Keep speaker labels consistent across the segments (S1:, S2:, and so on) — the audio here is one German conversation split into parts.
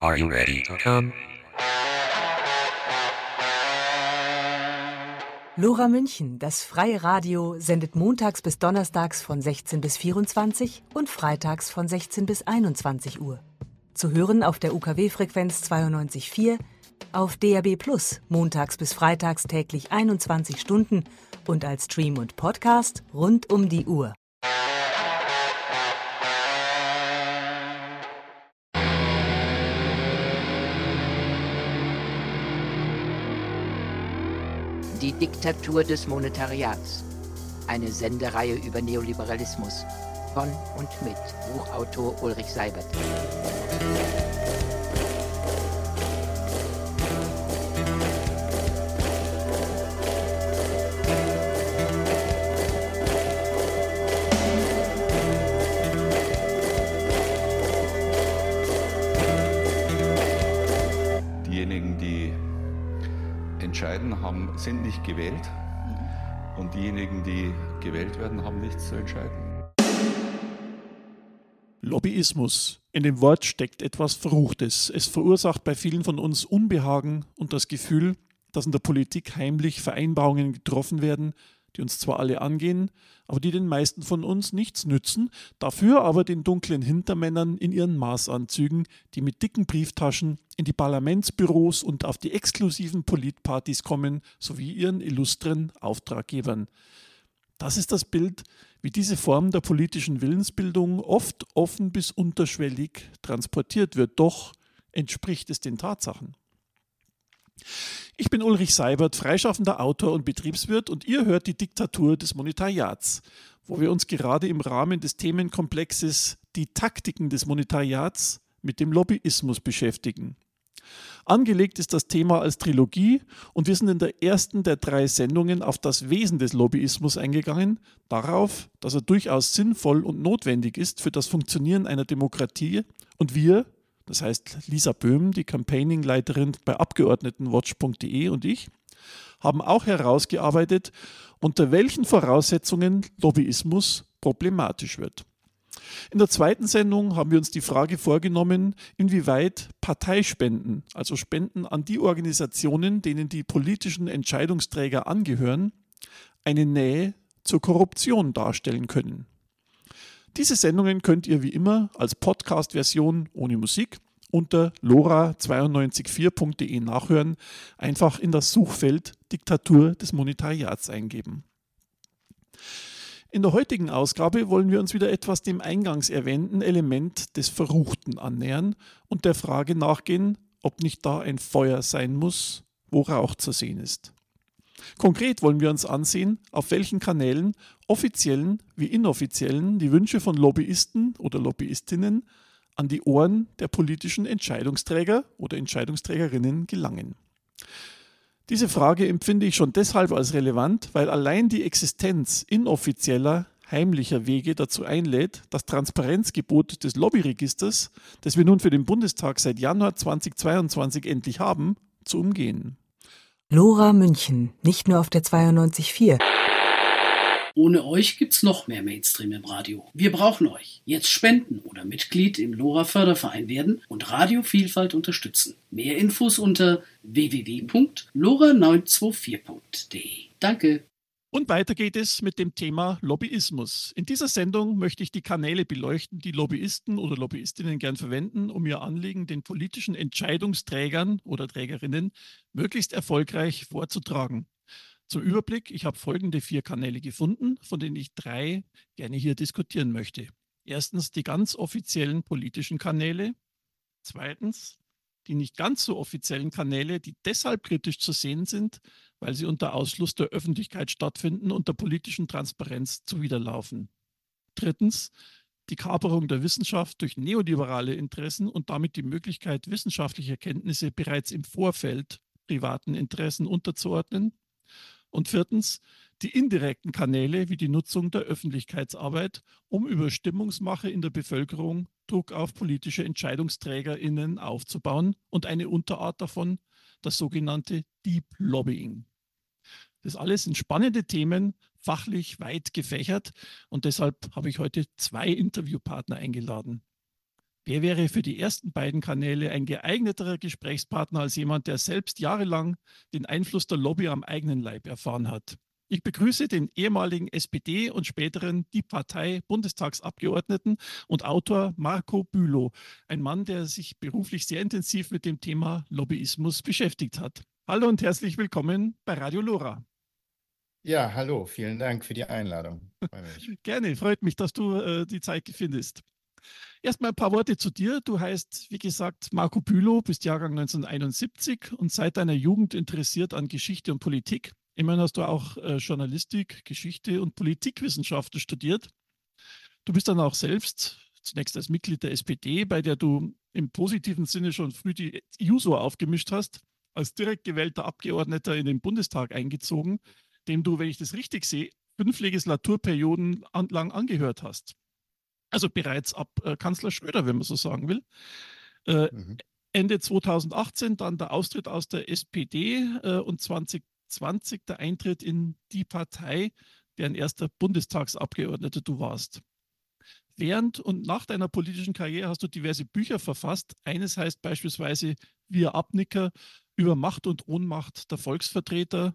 S1: Are you ready to come?
S2: Lora München, das freie Radio, sendet montags bis donnerstags von 16 bis 24 und freitags von 16 bis 21 Uhr. Zu hören auf der UKW-Frequenz 92.4, auf DAB Plus montags bis freitags täglich 21 Stunden und als Stream und Podcast rund um die Uhr.
S3: Die Diktatur des Monetariats. Eine Sendereihe über Neoliberalismus. Von und mit Buchautor Ulrich Seibert.
S4: Sind nicht gewählt. Und diejenigen, die gewählt werden, haben nichts zu entscheiden.
S5: Lobbyismus. In dem Wort steckt etwas Verruchtes. Es verursacht bei vielen von uns Unbehagen und das Gefühl, dass in der Politik heimlich Vereinbarungen getroffen werden, die uns zwar alle angehen, aber die den meisten von uns nichts nützen, dafür aber den dunklen Hintermännern in ihren Maßanzügen, die mit dicken Brieftaschen in die Parlamentsbüros und auf die exklusiven Politpartys kommen, sowie ihren illustren Auftraggebern. Das ist das Bild, wie diese Form der politischen Willensbildung oft offen bis unterschwellig transportiert wird. Doch entspricht es den Tatsachen. Ich bin Ulrich Seibert, freischaffender Autor und Betriebswirt und ihr hört die Diktatur des Monetariats, wo wir uns gerade im Rahmen des Themenkomplexes Die Taktiken des Monetariats mit dem Lobbyismus beschäftigen. Angelegt ist das Thema als Trilogie und wir sind in der ersten der drei Sendungen auf das Wesen des Lobbyismus eingegangen, darauf, dass er durchaus sinnvoll und notwendig ist für das Funktionieren einer Demokratie und wir, das heißt Lisa Böhm, die Campaigning-Leiterin bei Abgeordnetenwatch.de und ich, haben auch herausgearbeitet, unter welchen Voraussetzungen Lobbyismus problematisch wird. In der zweiten Sendung haben wir uns die Frage vorgenommen, inwieweit Parteispenden, also Spenden an die Organisationen, denen die politischen Entscheidungsträger angehören, eine Nähe zur Korruption darstellen können. Diese Sendungen könnt ihr wie immer als Podcast-Version ohne Musik unter lora924.de nachhören. Einfach in das Suchfeld Diktatur des Monetariats eingeben. In der heutigen Ausgabe wollen wir uns wieder etwas dem eingangs erwähnten Element des Verruchten annähern und der Frage nachgehen, ob nicht da ein Feuer sein muss, wo Rauch zu sehen ist. Konkret wollen wir uns ansehen, auf welchen Kanälen, offiziellen wie inoffiziellen, die Wünsche von Lobbyisten oder Lobbyistinnen an die Ohren der politischen Entscheidungsträger oder Entscheidungsträgerinnen gelangen. Diese Frage empfinde ich schon deshalb als relevant, weil allein die Existenz inoffizieller, heimlicher Wege dazu einlädt, das Transparenzgebot des Lobbyregisters, das wir nun für den Bundestag seit Januar 2022 endlich haben, zu umgehen.
S2: Lora München, nicht nur auf der 92.4.
S6: Ohne euch gibt's noch mehr Mainstream im Radio. Wir brauchen euch. Jetzt spenden oder Mitglied im LoRa Förderverein werden und Radiovielfalt unterstützen. Mehr Infos unter www.lora924.de. Danke.
S5: Und weiter geht es mit dem Thema Lobbyismus. In dieser Sendung möchte ich die Kanäle beleuchten, die Lobbyisten oder Lobbyistinnen gern verwenden, um ihr Anliegen den politischen Entscheidungsträgern oder Trägerinnen möglichst erfolgreich vorzutragen. Zum Überblick, ich habe folgende vier Kanäle gefunden, von denen ich drei gerne hier diskutieren möchte. Erstens die ganz offiziellen politischen Kanäle. Zweitens die nicht ganz so offiziellen Kanäle, die deshalb kritisch zu sehen sind, weil sie unter Ausschluss der Öffentlichkeit stattfinden und der politischen Transparenz zuwiderlaufen. Drittens die Kaperung der Wissenschaft durch neoliberale Interessen und damit die Möglichkeit, wissenschaftliche Erkenntnisse bereits im Vorfeld privaten Interessen unterzuordnen. Und viertens, die indirekten Kanäle wie die Nutzung der Öffentlichkeitsarbeit, um über Stimmungsmache in der Bevölkerung Druck auf politische EntscheidungsträgerInnen aufzubauen und eine Unterart davon, das sogenannte Deep Lobbying. Das alles sind spannende Themen, fachlich weit gefächert und deshalb habe ich heute zwei Interviewpartner eingeladen. Wer wäre für die ersten beiden Kanäle ein geeigneterer Gesprächspartner als jemand, der selbst jahrelang den Einfluss der Lobby am eigenen Leib erfahren hat? Ich begrüße den ehemaligen SPD und späteren Die Partei Bundestagsabgeordneten und Autor Marco Bülow, ein Mann, der sich beruflich sehr intensiv mit dem Thema Lobbyismus beschäftigt hat. Hallo und herzlich willkommen bei Radio Lora.
S1: Ja, hallo, vielen Dank für die Einladung.
S5: Gerne, freut mich, dass du äh, die Zeit findest. Erstmal ein paar Worte zu dir. Du heißt, wie gesagt, Marco Bülow, bist Jahrgang 1971 und seit deiner Jugend interessiert an Geschichte und Politik. Immerhin hast du auch äh, Journalistik, Geschichte und Politikwissenschaften studiert. Du bist dann auch selbst zunächst als Mitglied der SPD, bei der du im positiven Sinne schon früh die JUSO aufgemischt hast, als direkt gewählter Abgeordneter in den Bundestag eingezogen, dem du, wenn ich das richtig sehe, fünf Legislaturperioden an, lang angehört hast. Also bereits ab äh, Kanzler Schröder, wenn man so sagen will. Äh, mhm. Ende 2018 dann der Austritt aus der SPD äh, und 20 20 der Eintritt in die Partei, deren erster Bundestagsabgeordneter du warst. Während und nach deiner politischen Karriere hast du diverse Bücher verfasst. Eines heißt beispielsweise Wir Abnicker über Macht und Ohnmacht der Volksvertreter.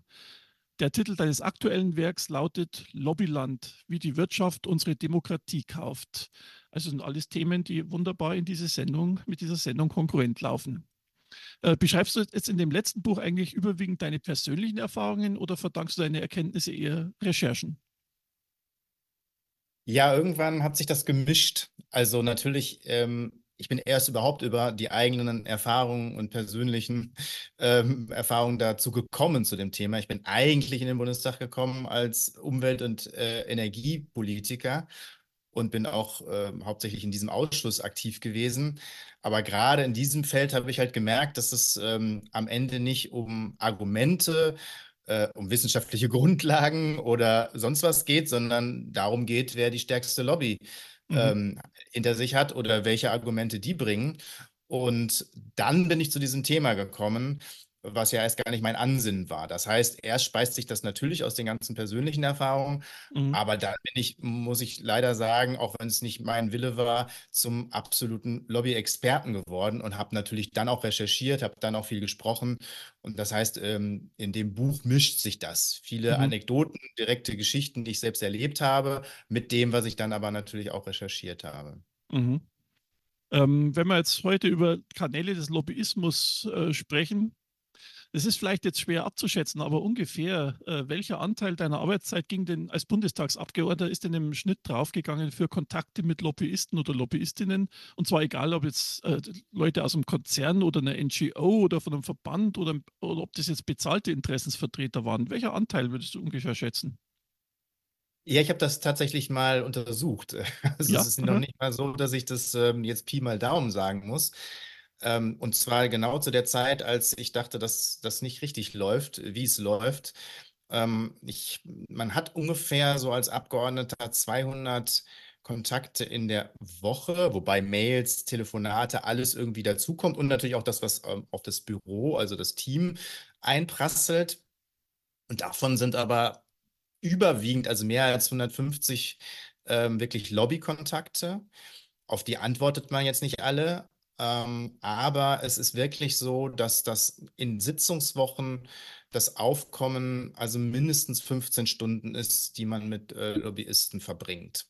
S5: Der Titel deines aktuellen Werks lautet Lobbyland, wie die Wirtschaft unsere Demokratie kauft. Also sind alles Themen, die wunderbar in diese Sendung, mit dieser Sendung konkurrent laufen. Äh, beschreibst du jetzt in dem letzten Buch eigentlich überwiegend deine persönlichen Erfahrungen oder verdankst du deine Erkenntnisse eher Recherchen?
S1: Ja, irgendwann hat sich das gemischt. Also natürlich, ähm, ich bin erst überhaupt über die eigenen Erfahrungen und persönlichen ähm, Erfahrungen dazu gekommen zu dem Thema. Ich bin eigentlich in den Bundestag gekommen als Umwelt- und äh, Energiepolitiker und bin auch äh, hauptsächlich in diesem Ausschuss aktiv gewesen. Aber gerade in diesem Feld habe ich halt gemerkt, dass es ähm, am Ende nicht um Argumente, äh, um wissenschaftliche Grundlagen oder sonst was geht, sondern darum geht, wer die stärkste Lobby mhm. ähm, hinter sich hat oder welche Argumente die bringen. Und dann bin ich zu diesem Thema gekommen, was ja erst gar nicht mein Ansinnen war. Das heißt, erst speist sich das natürlich aus den ganzen persönlichen Erfahrungen, mhm. aber da bin ich, muss ich leider sagen, auch wenn es nicht mein Wille war, zum absoluten Lobby-Experten geworden und habe natürlich dann auch recherchiert, habe dann auch viel gesprochen. Und das heißt, ähm, in dem Buch mischt sich das. Viele mhm. Anekdoten, direkte Geschichten, die ich selbst erlebt habe, mit dem, was ich dann aber natürlich auch recherchiert habe.
S5: Mhm. Ähm, wenn wir jetzt heute über Kanäle des Lobbyismus äh, sprechen, es ist vielleicht jetzt schwer abzuschätzen, aber ungefähr, äh, welcher Anteil deiner Arbeitszeit ging denn als Bundestagsabgeordneter ist denn im Schnitt draufgegangen für Kontakte mit Lobbyisten oder Lobbyistinnen? Und zwar egal, ob jetzt äh, Leute aus einem Konzern oder einer NGO oder von einem Verband oder, oder ob das jetzt bezahlte Interessensvertreter waren. Welcher Anteil würdest du ungefähr schätzen?
S1: Ja, ich habe das tatsächlich mal untersucht. Also ja? es ist noch nicht mal so, dass ich das ähm, jetzt Pi mal Daumen sagen muss. Ähm, und zwar genau zu der Zeit, als ich dachte, dass das nicht richtig läuft, wie es läuft. Ähm, ich, man hat ungefähr so als Abgeordneter 200 Kontakte in der Woche, wobei Mails, Telefonate, alles irgendwie dazukommt und natürlich auch das, was ähm, auf das Büro, also das Team einprasselt. Und davon sind aber überwiegend, also mehr als 150 ähm, wirklich Lobbykontakte. Auf die antwortet man jetzt nicht alle, ähm, aber es ist wirklich so, dass das in Sitzungswochen das Aufkommen also mindestens 15 Stunden ist, die man mit äh, Lobbyisten verbringt,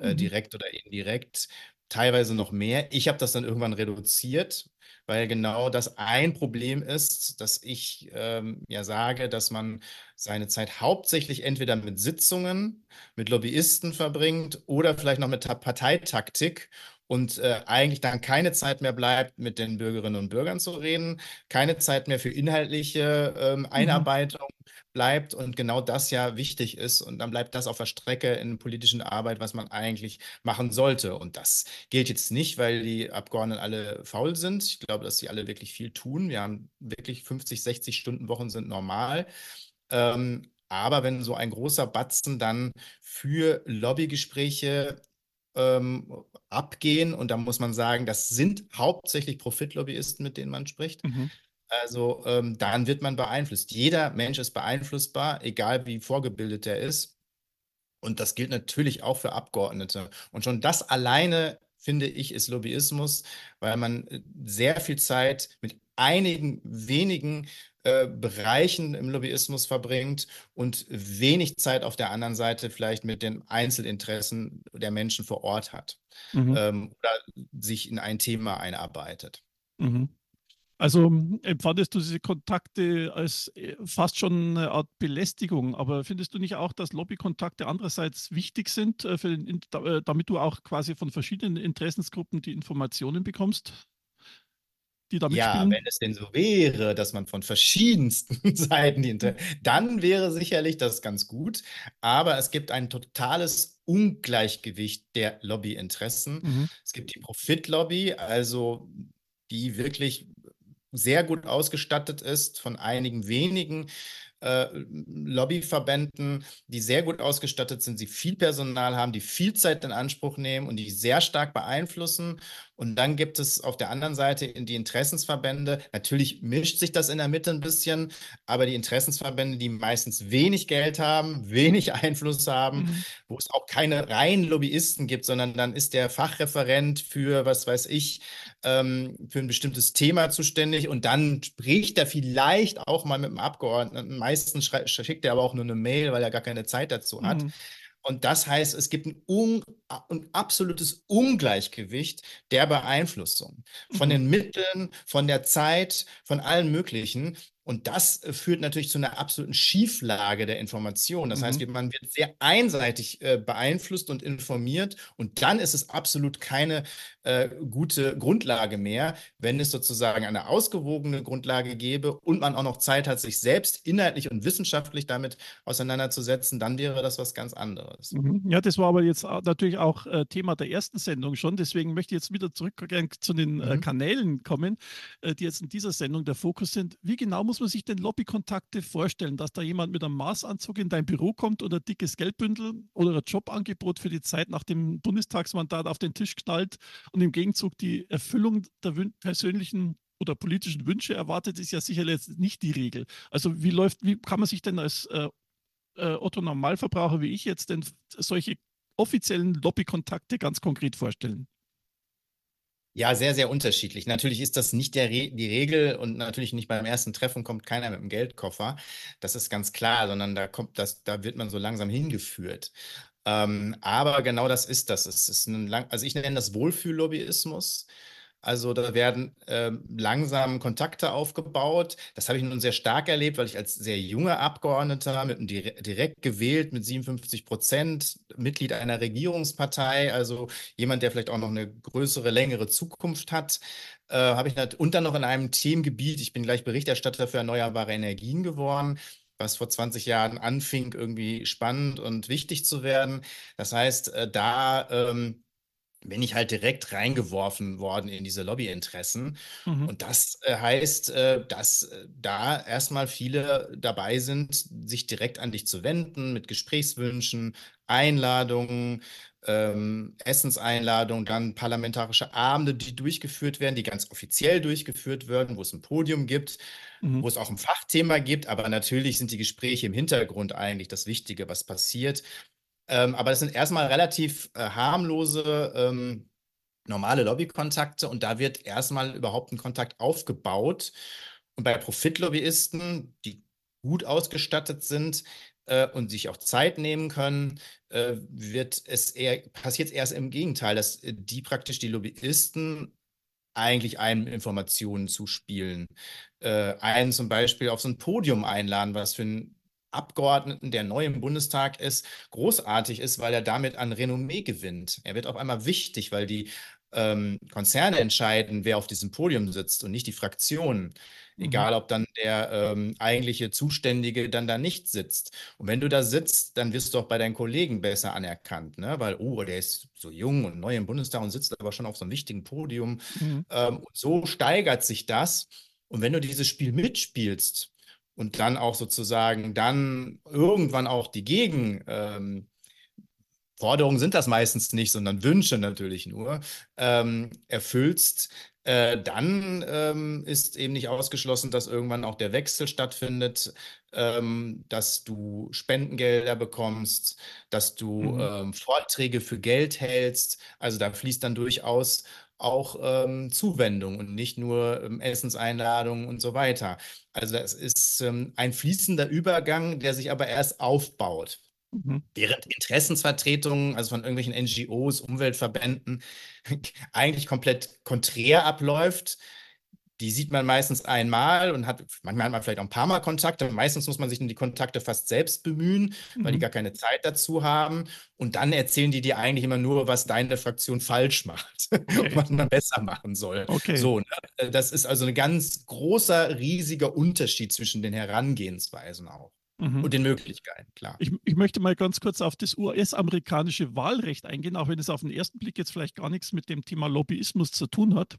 S1: äh, mhm. direkt oder indirekt, teilweise noch mehr. Ich habe das dann irgendwann reduziert, weil genau das ein Problem ist, dass ich ähm, ja sage, dass man seine Zeit hauptsächlich entweder mit Sitzungen, mit Lobbyisten verbringt oder vielleicht noch mit Parteitaktik und äh, eigentlich dann keine Zeit mehr bleibt, mit den Bürgerinnen und Bürgern zu reden, keine Zeit mehr für inhaltliche ähm, mhm. Einarbeitung mhm. bleibt und genau das ja wichtig ist und dann bleibt das auf der Strecke in politischen Arbeit, was man eigentlich machen sollte und das gilt jetzt nicht, weil die Abgeordneten alle faul sind. Ich glaube, dass sie alle wirklich viel tun. Wir haben wirklich 50, 60 Stunden Wochen sind normal. Ähm, aber wenn so ein großer Batzen dann für Lobbygespräche ähm, abgehen. Und da muss man sagen, das sind hauptsächlich Profitlobbyisten, mit denen man spricht. Mhm. Also ähm, dann wird man beeinflusst. Jeder Mensch ist beeinflussbar, egal wie vorgebildet er ist. Und das gilt natürlich auch für Abgeordnete. Und schon das alleine finde ich, ist Lobbyismus, weil man äh, sehr viel Zeit mit einigen wenigen äh, Bereichen im Lobbyismus verbringt und wenig Zeit auf der anderen Seite vielleicht mit den Einzelinteressen der Menschen vor Ort hat mhm. ähm, oder sich in ein Thema einarbeitet.
S5: Mhm. Also empfandest du diese Kontakte als äh, fast schon eine Art Belästigung, aber findest du nicht auch, dass Lobbykontakte andererseits wichtig sind, äh, den, äh, damit du auch quasi von verschiedenen Interessensgruppen die Informationen bekommst?
S1: Die damit ja, spielen? wenn es denn so wäre, dass man von verschiedensten Seiten die Inter dann wäre sicherlich das ganz gut. Aber es gibt ein totales Ungleichgewicht der Lobbyinteressen. Mhm. Es gibt die Profitlobby, also die wirklich sehr gut ausgestattet ist von einigen wenigen äh, Lobbyverbänden, die sehr gut ausgestattet sind, sie viel Personal haben, die viel Zeit in Anspruch nehmen und die sehr stark beeinflussen. Und dann gibt es auf der anderen Seite die Interessensverbände. Natürlich mischt sich das in der Mitte ein bisschen, aber die Interessensverbände, die meistens wenig Geld haben, wenig Einfluss haben, mhm. wo es auch keine reinen Lobbyisten gibt, sondern dann ist der Fachreferent für, was weiß ich, ähm, für ein bestimmtes Thema zuständig und dann spricht er vielleicht auch mal mit dem Abgeordneten. Meistens schickt er aber auch nur eine Mail, weil er gar keine Zeit dazu hat. Mhm. Und das heißt, es gibt ein, un, ein, absolutes Ungleichgewicht der Beeinflussung von mhm. den Mitteln, von der Zeit, von allen möglichen. Und das äh, führt natürlich zu einer absoluten Schieflage der Information. Das mhm. heißt, man wird sehr einseitig äh, beeinflusst und informiert. Und dann ist es absolut keine äh, gute Grundlage mehr, wenn es sozusagen eine ausgewogene Grundlage gäbe und man auch noch Zeit hat, sich selbst inhaltlich und wissenschaftlich damit auseinanderzusetzen, dann wäre das was ganz anderes.
S5: Mhm. Ja, das war aber jetzt natürlich auch äh, Thema der ersten Sendung schon. Deswegen möchte ich jetzt wieder zurück zu den äh, mhm. Kanälen kommen, äh, die jetzt in dieser Sendung der Fokus sind. Wie genau muss man sich denn Lobbykontakte vorstellen, dass da jemand mit einem Maßanzug in dein Büro kommt oder dickes Geldbündel oder ein Jobangebot für die Zeit nach dem Bundestagsmandat auf den Tisch knallt und im Gegenzug die Erfüllung der persönlichen oder politischen Wünsche erwartet, ist ja sicherlich nicht die Regel. Also wie läuft, wie kann man sich denn als äh, äh, Otto Normalverbraucher wie ich jetzt denn solche offiziellen Lobbykontakte ganz konkret vorstellen?
S1: Ja, sehr, sehr unterschiedlich. Natürlich ist das nicht der Re die Regel und natürlich nicht beim ersten Treffen kommt keiner mit dem Geldkoffer. Das ist ganz klar, sondern da kommt das, da wird man so langsam hingeführt. Ähm, aber genau das ist das. Es ist ein lang, also ich nenne das Wohlfühllobbyismus. Also da werden äh, langsam Kontakte aufgebaut. Das habe ich nun sehr stark erlebt, weil ich als sehr junger Abgeordneter mit einem direkt gewählt mit 57 Prozent Mitglied einer Regierungspartei, also jemand, der vielleicht auch noch eine größere, längere Zukunft hat, äh, habe ich und dann noch in einem Themengebiet. Ich bin gleich Berichterstatter für erneuerbare Energien geworden was vor 20 Jahren anfing, irgendwie spannend und wichtig zu werden. Das heißt, äh, da ähm, bin ich halt direkt reingeworfen worden in diese Lobbyinteressen. Mhm. Und das äh, heißt, äh, dass äh, da erstmal viele dabei sind, sich direkt an dich zu wenden mit Gesprächswünschen, Einladungen, ähm, Essenseinladungen, dann parlamentarische Abende, die durchgeführt werden, die ganz offiziell durchgeführt werden, wo es ein Podium gibt, mhm. wo es auch ein Fachthema gibt. Aber natürlich sind die Gespräche im Hintergrund eigentlich das Wichtige, was passiert. Ähm, aber das sind erstmal relativ äh, harmlose, ähm, normale Lobbykontakte und da wird erstmal überhaupt ein Kontakt aufgebaut. Und bei Profitlobbyisten, die gut ausgestattet sind äh, und sich auch Zeit nehmen können, äh, wird es eher, passiert erst im Gegenteil, dass äh, die praktisch die Lobbyisten eigentlich einem Informationen zuspielen. Äh, einen zum Beispiel auf so ein Podium einladen, was für ein Abgeordneten, der neu im Bundestag ist, großartig ist, weil er damit an Renommee gewinnt. Er wird auf einmal wichtig, weil die ähm, Konzerne entscheiden, wer auf diesem Podium sitzt und nicht die Fraktionen. Mhm. Egal, ob dann der ähm, eigentliche Zuständige dann da nicht sitzt. Und wenn du da sitzt, dann wirst du auch bei deinen Kollegen besser anerkannt, ne? weil, oh, der ist so jung und neu im Bundestag und sitzt aber schon auf so einem wichtigen Podium. Mhm. Ähm, so steigert sich das. Und wenn du dieses Spiel mitspielst, und dann auch sozusagen dann irgendwann auch die Gegen, ähm, Forderungen sind das meistens nicht, sondern Wünsche natürlich nur, ähm, erfüllst, äh, dann ähm, ist eben nicht ausgeschlossen, dass irgendwann auch der Wechsel stattfindet, ähm, dass du Spendengelder bekommst, dass du mhm. ähm, Vorträge für Geld hältst. Also da fließt dann durchaus auch ähm, Zuwendung und nicht nur ähm, Essenseinladungen und so weiter. Also das ist ähm, ein fließender Übergang, der sich aber erst aufbaut. Mhm. Während Interessensvertretungen, also von irgendwelchen NGOs, Umweltverbänden, eigentlich komplett konträr abläuft. Die sieht man meistens einmal und hat, manchmal hat man vielleicht auch ein paar Mal Kontakte. Meistens muss man sich um die Kontakte fast selbst bemühen, mhm. weil die mhm. gar keine Zeit dazu haben. Und dann erzählen die dir eigentlich immer nur, was deine Fraktion falsch macht okay. und was man besser machen soll. Okay. So, ne? Das ist also ein ganz großer, riesiger Unterschied zwischen den Herangehensweisen auch. Mhm. Und den Möglichkeiten, klar.
S5: Ich, ich, möchte mal ganz kurz auf das US-amerikanische Wahlrecht eingehen, auch wenn es auf den ersten Blick jetzt vielleicht gar nichts mit dem Thema Lobbyismus zu tun hat.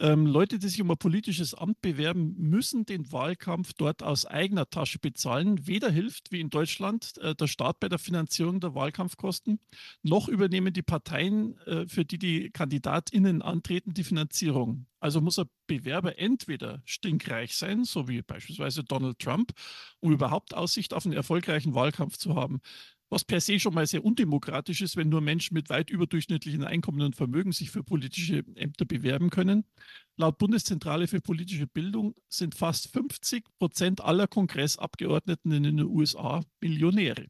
S5: Ähm, Leute, die sich um ein politisches Amt bewerben, müssen den Wahlkampf dort aus eigener Tasche bezahlen. Weder hilft, wie in Deutschland, äh, der Staat bei der Finanzierung der Wahlkampfkosten, noch übernehmen die Parteien, äh, für die die KandidatInnen antreten, die Finanzierung. Also muss ein Bewerber entweder stinkreich sein, so wie beispielsweise Donald Trump, um überhaupt Aussicht auf einen erfolgreichen Wahlkampf zu haben was per se schon mal sehr undemokratisch ist, wenn nur Menschen mit weit überdurchschnittlichen Einkommen und Vermögen sich für politische Ämter bewerben können. Laut Bundeszentrale für politische Bildung sind fast 50 Prozent aller Kongressabgeordneten in den USA Millionäre.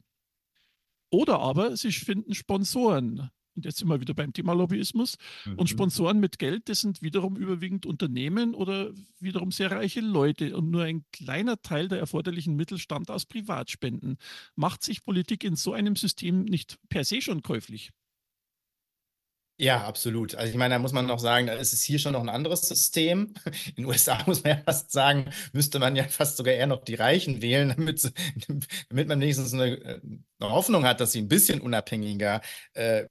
S5: Oder aber sie finden Sponsoren, und jetzt sind wir wieder beim Thema Lobbyismus. Mhm. Und Sponsoren mit Geld, das sind wiederum überwiegend Unternehmen oder wiederum sehr reiche Leute. Und nur ein kleiner Teil der erforderlichen Mittel stammt aus Privatspenden. Macht sich Politik in so einem System nicht per se schon käuflich?
S1: Ja, absolut. Also ich meine, da muss man noch sagen, da ist es hier schon noch ein anderes System. In den USA muss man ja fast sagen, müsste man ja fast sogar eher noch die Reichen wählen, damit, damit man wenigstens eine, äh, eine Hoffnung hat, dass sie ein bisschen unabhängiger äh,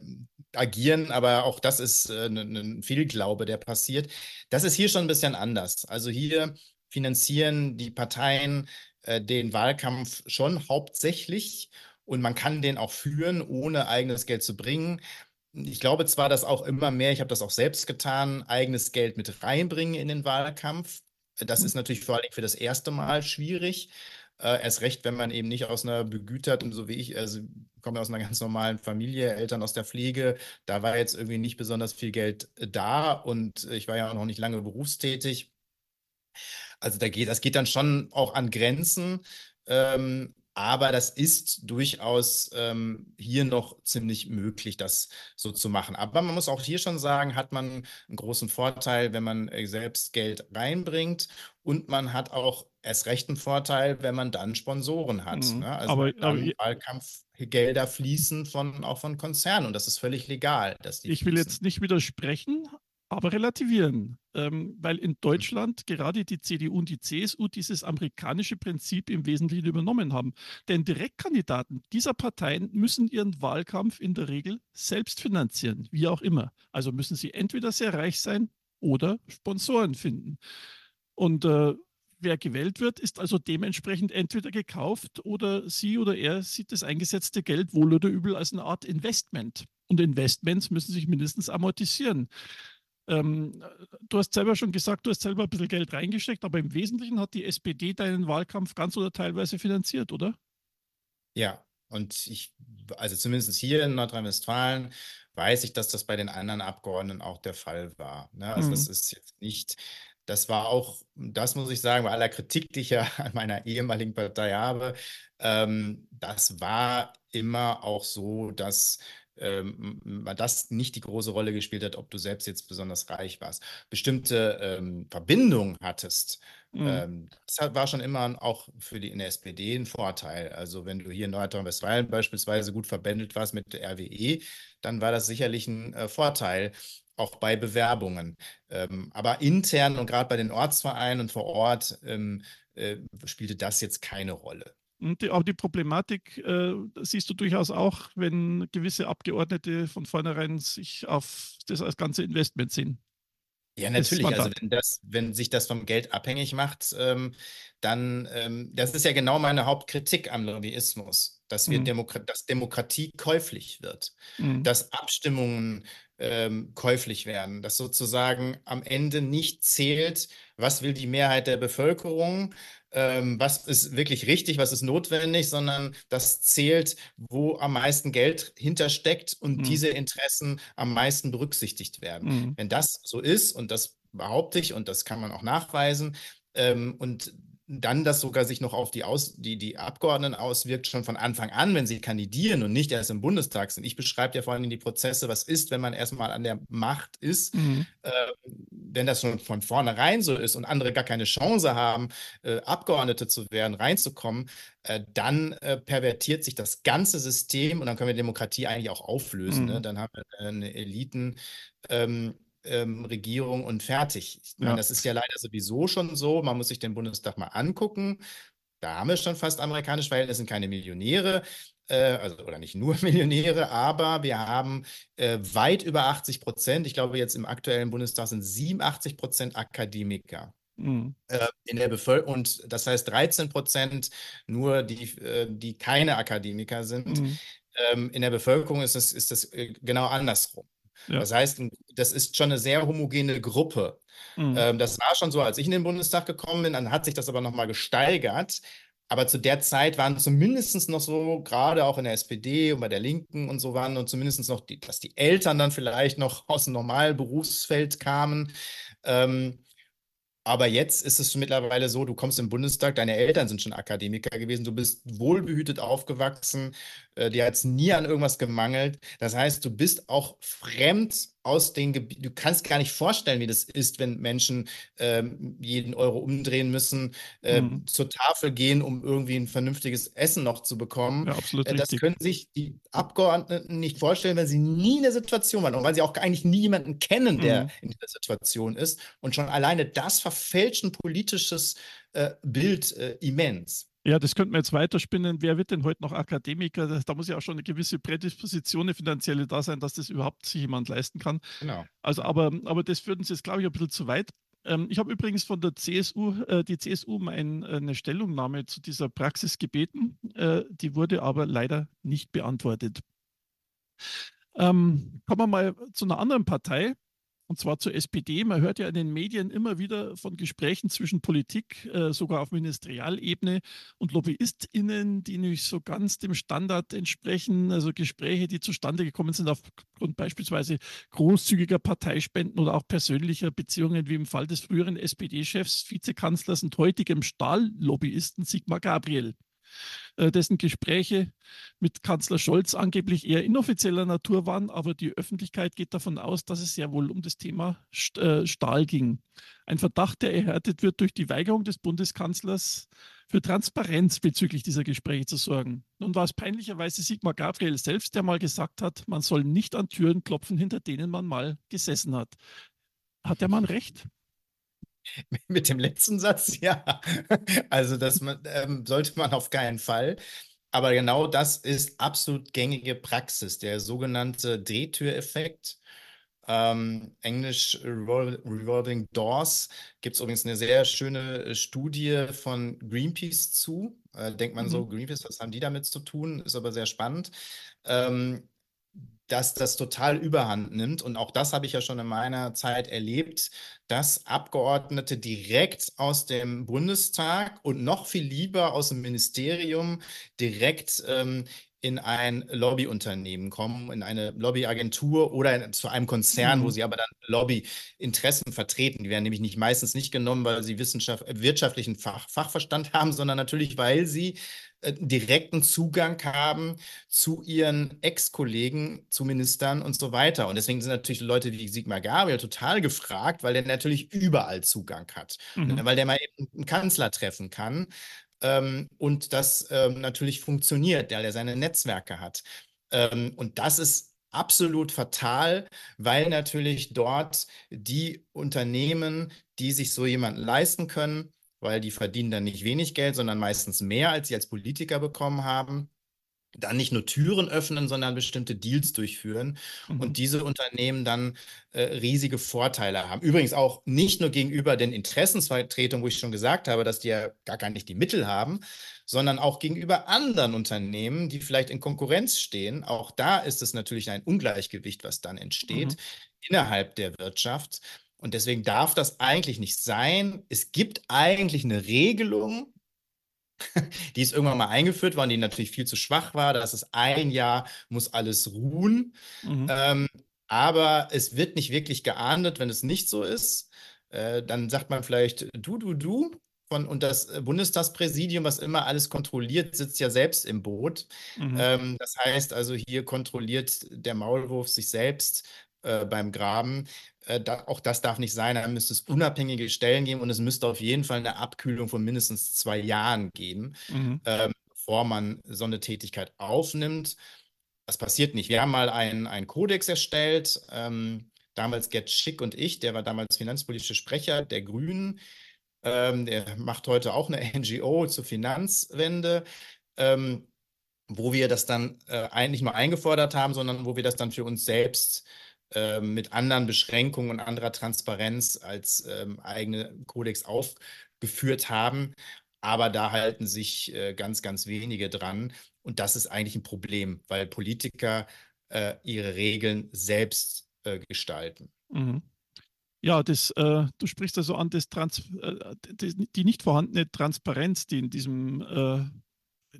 S1: agieren. Aber auch das ist äh, ein, Fehlglaube, der passiert. Das ist hier schon ein bisschen anders. Also hier finanzieren die Parteien äh, den Wahlkampf schon hauptsächlich und man kann den auch führen, ohne eigenes Geld zu bringen ich glaube zwar, dass auch immer mehr, ich habe das auch selbst getan, eigenes Geld mit reinbringen in den Wahlkampf. Das ist natürlich vor allem für das erste Mal schwierig. Äh, erst recht, wenn man eben nicht aus einer begüterten, so wie ich, also komme aus einer ganz normalen Familie, Eltern aus der Pflege, da war jetzt irgendwie nicht besonders viel Geld äh, da und ich war ja auch noch nicht lange berufstätig. Also da geht, das geht dann schon auch an Grenzen. Ähm, aber das ist durchaus ähm, hier noch ziemlich möglich, das so zu machen. Aber man muss auch hier schon sagen, hat man einen großen Vorteil, wenn man äh, selbst Geld reinbringt. Und man hat auch erst recht einen Vorteil, wenn man dann Sponsoren hat. Mhm. Ne? Also aber, aber Wahlkampfgelder fließen von, auch von Konzernen und das ist völlig legal.
S5: Ich will jetzt nicht widersprechen, aber relativieren, ähm, weil in Deutschland gerade die CDU und die CSU dieses amerikanische Prinzip im Wesentlichen übernommen haben. Denn Direktkandidaten dieser Parteien müssen ihren Wahlkampf in der Regel selbst finanzieren, wie auch immer. Also müssen sie entweder sehr reich sein oder Sponsoren finden. Und äh, wer gewählt wird, ist also dementsprechend entweder gekauft oder sie oder er sieht das eingesetzte Geld wohl oder übel als eine Art Investment. Und Investments müssen sich mindestens amortisieren. Ähm, du hast selber schon gesagt, du hast selber ein bisschen Geld reingesteckt, aber im Wesentlichen hat die SPD deinen Wahlkampf ganz oder teilweise finanziert, oder?
S1: Ja, und ich, also zumindest hier in Nordrhein-Westfalen, weiß ich, dass das bei den anderen Abgeordneten auch der Fall war. Ne? Also mhm. das ist jetzt nicht, das war auch, das muss ich sagen, bei aller Kritik, die ich ja an meiner ehemaligen Partei habe, ähm, das war immer auch so, dass ähm, das nicht die große Rolle gespielt hat, ob du selbst jetzt besonders reich warst. Bestimmte ähm, Verbindungen hattest, mhm. ähm, das war schon immer auch für die in der SPD ein Vorteil. Also wenn du hier in Nordrhein-Westfalen beispielsweise gut verbändelt warst mit der RWE, dann war das sicherlich ein äh, Vorteil auch bei Bewerbungen. Ähm, aber intern und gerade bei den Ortsvereinen und vor Ort ähm, äh, spielte das jetzt keine Rolle.
S5: Die, aber die Problematik äh, siehst du durchaus auch, wenn gewisse Abgeordnete von vornherein sich auf das als ganze Investment sehen.
S1: Ja, natürlich. Also wenn, das, wenn sich das vom Geld abhängig macht, ähm, dann, ähm, das ist ja genau meine Hauptkritik am Lobbyismus. dass, wir mhm. Demokra dass Demokratie käuflich wird, mhm. dass Abstimmungen ähm, käuflich werden, dass sozusagen am Ende nicht zählt, was will die Mehrheit der Bevölkerung, ähm, was ist wirklich richtig, was ist notwendig, sondern das zählt, wo am meisten Geld hintersteckt und mhm. diese Interessen am meisten berücksichtigt werden. Mhm. Wenn das so ist, und das behaupte ich, und das kann man auch nachweisen, ähm, und dann das sogar sich noch auf die, Aus, die, die Abgeordneten auswirkt, schon von Anfang an, wenn sie kandidieren und nicht erst im Bundestag sind. Ich beschreibe ja vor allem die Prozesse, was ist, wenn man erstmal an der Macht ist. Mhm. Äh, wenn das schon von vornherein so ist und andere gar keine Chance haben, äh, Abgeordnete zu werden, reinzukommen, äh, dann äh, pervertiert sich das ganze System und dann können wir Demokratie eigentlich auch auflösen. Ne? Mhm. Ne? Dann haben wir eine Eliten. Ähm, ähm, Regierung und fertig. Ich meine, ja. das ist ja leider sowieso schon so. Man muss sich den Bundestag mal angucken. Da haben wir schon fast amerikanisch, weil es sind keine Millionäre, äh, also oder nicht nur Millionäre, aber wir haben äh, weit über 80 Prozent. Ich glaube, jetzt im aktuellen Bundestag sind 87 Prozent Akademiker. Mhm. Äh, in der Bevölkerung und das heißt 13 Prozent nur die, äh, die keine Akademiker sind. Mhm. Ähm, in der Bevölkerung ist es ist das äh, genau andersrum. Ja. Das heißt, das ist schon eine sehr homogene Gruppe. Mhm. Ähm, das war schon so, als ich in den Bundestag gekommen bin, dann hat sich das aber nochmal gesteigert. Aber zu der Zeit waren zumindest noch so, gerade auch in der SPD und bei der Linken und so waren und zumindest noch, die, dass die Eltern dann vielleicht noch aus dem normalen Berufsfeld kamen. Ähm, aber jetzt ist es mittlerweile so, du kommst im Bundestag, deine Eltern sind schon Akademiker gewesen, du bist wohlbehütet aufgewachsen, äh, dir hat es nie an irgendwas gemangelt. Das heißt, du bist auch fremd aus den Gebieten, du kannst gar nicht vorstellen, wie das ist, wenn Menschen ähm, jeden Euro umdrehen müssen, äh, mhm. zur Tafel gehen, um irgendwie ein vernünftiges Essen noch zu bekommen. Ja, absolut äh, das richtig. können sich die Abgeordneten nicht vorstellen, weil sie nie in der Situation waren und weil sie auch eigentlich nie jemanden kennen, der mhm. in dieser Situation ist. Und schon alleine das verfälscht ein politisches äh, Bild äh, immens.
S5: Ja, das könnte man jetzt weiterspinnen. Wer wird denn heute noch Akademiker? Da muss ja auch schon eine gewisse Prädisposition, eine finanzielle da sein, dass das überhaupt sich jemand leisten kann. Genau. Also, aber, aber das führt uns jetzt, glaube ich, ein bisschen zu weit. Ähm, ich habe übrigens von der CSU, äh, die CSU um ein, eine Stellungnahme zu dieser Praxis gebeten. Äh, die wurde aber leider nicht beantwortet. Ähm, kommen wir mal zu einer anderen Partei, und zwar zur SPD. Man hört ja in den Medien immer wieder von Gesprächen zwischen Politik, äh, sogar auf Ministerialebene und LobbyistInnen, die nicht so ganz dem Standard entsprechen. Also Gespräche, die zustande gekommen sind aufgrund beispielsweise großzügiger Parteispenden oder auch persönlicher Beziehungen, wie im Fall des früheren SPD-Chefs, Vizekanzlers und heutigem Stahllobbyisten Sigmar Gabriel. Äh, dessen Gespräche mit Kanzler Scholz angeblich eher inoffizieller Natur waren, aber die Öffentlichkeit geht davon aus, dass es sehr wohl um das Thema äh, Stahl ging. Ein Verdacht, der erhärtet wird durch die Weigerung des Bundeskanzlers, für Transparenz bezüglich dieser Gespräche zu sorgen. Nun war es peinlicherweise Sigmar Gabriel selbst, der mal gesagt hat, man soll nicht an Türen klopfen, hinter denen man mal gesessen hat. Hat der Mann recht?
S1: Mit dem letzten Satz, ja. Also das ähm, sollte man auf keinen Fall. Aber genau das ist absolut gängige Praxis, der sogenannte Drehtüreffekt. Ähm, Englisch Revolving Doors gibt es übrigens eine sehr schöne äh, Studie von Greenpeace zu. Äh, denkt man mhm. so, Greenpeace, was haben die damit zu tun? Ist aber sehr spannend. Ähm, dass das total überhand nimmt. Und auch das habe ich ja schon in meiner Zeit erlebt, dass Abgeordnete direkt aus dem Bundestag und noch viel lieber aus dem Ministerium direkt ähm, in ein Lobbyunternehmen kommen, in eine Lobbyagentur oder in, zu einem Konzern, mhm. wo sie aber dann Lobbyinteressen vertreten. Die werden nämlich nicht meistens nicht genommen, weil sie Wissenschaft, wirtschaftlichen Fach, Fachverstand haben, sondern natürlich, weil sie äh, direkten Zugang haben zu ihren Ex-Kollegen, zu Ministern und so weiter. Und deswegen sind natürlich Leute wie Sigmar Gabriel total gefragt, weil der natürlich überall Zugang hat. Mhm. Ne, weil der mal eben einen Kanzler treffen kann. Ähm, und das ähm, natürlich funktioniert, der, der seine Netzwerke hat. Ähm, und das ist absolut fatal, weil natürlich dort die Unternehmen, die sich so jemanden leisten können, weil die verdienen dann nicht wenig Geld, sondern meistens mehr, als sie als Politiker bekommen haben. Dann nicht nur Türen öffnen, sondern bestimmte Deals durchführen mhm. und diese Unternehmen dann äh, riesige Vorteile haben. Übrigens auch nicht nur gegenüber den Interessensvertretungen, wo ich schon gesagt habe, dass die ja gar, gar nicht die Mittel haben, sondern auch gegenüber anderen Unternehmen, die vielleicht in Konkurrenz stehen. Auch da ist es natürlich ein Ungleichgewicht, was dann entsteht mhm. innerhalb der Wirtschaft. Und deswegen darf das eigentlich nicht sein. Es gibt eigentlich eine Regelung, die ist irgendwann mal eingeführt worden, die natürlich viel zu schwach war. Das ist ein Jahr, muss alles ruhen. Mhm. Ähm, aber es wird nicht wirklich geahndet, wenn es nicht so ist. Äh, dann sagt man vielleicht du, du, du. Von, und das Bundestagspräsidium, was immer alles kontrolliert, sitzt ja selbst im Boot. Mhm. Ähm, das heißt also, hier kontrolliert der Maulwurf sich selbst äh, beim Graben. Äh, da, auch das darf nicht sein. Da müsste es unabhängige Stellen geben und es müsste auf jeden Fall eine Abkühlung von mindestens zwei Jahren geben, mhm. ähm, bevor man so eine Tätigkeit aufnimmt. Das passiert nicht. Wir haben mal einen, einen Kodex erstellt. Ähm, damals Gerd Schick und ich, der war damals finanzpolitischer Sprecher der Grünen. Ähm, der macht heute auch eine NGO zur Finanzwende. Ähm, wo wir das dann äh, eigentlich nur eingefordert haben, sondern wo wir das dann für uns selbst ähm, mit anderen Beschränkungen und anderer Transparenz als ähm, eigene Kodex aufgeführt haben. Aber da halten sich äh, ganz, ganz wenige dran. Und das ist eigentlich ein Problem, weil Politiker äh, ihre Regeln selbst äh, gestalten. Mhm.
S5: Ja, das, äh, du sprichst also an das Trans äh, die, die, nicht vorhandene Transparenz, die in diesem äh,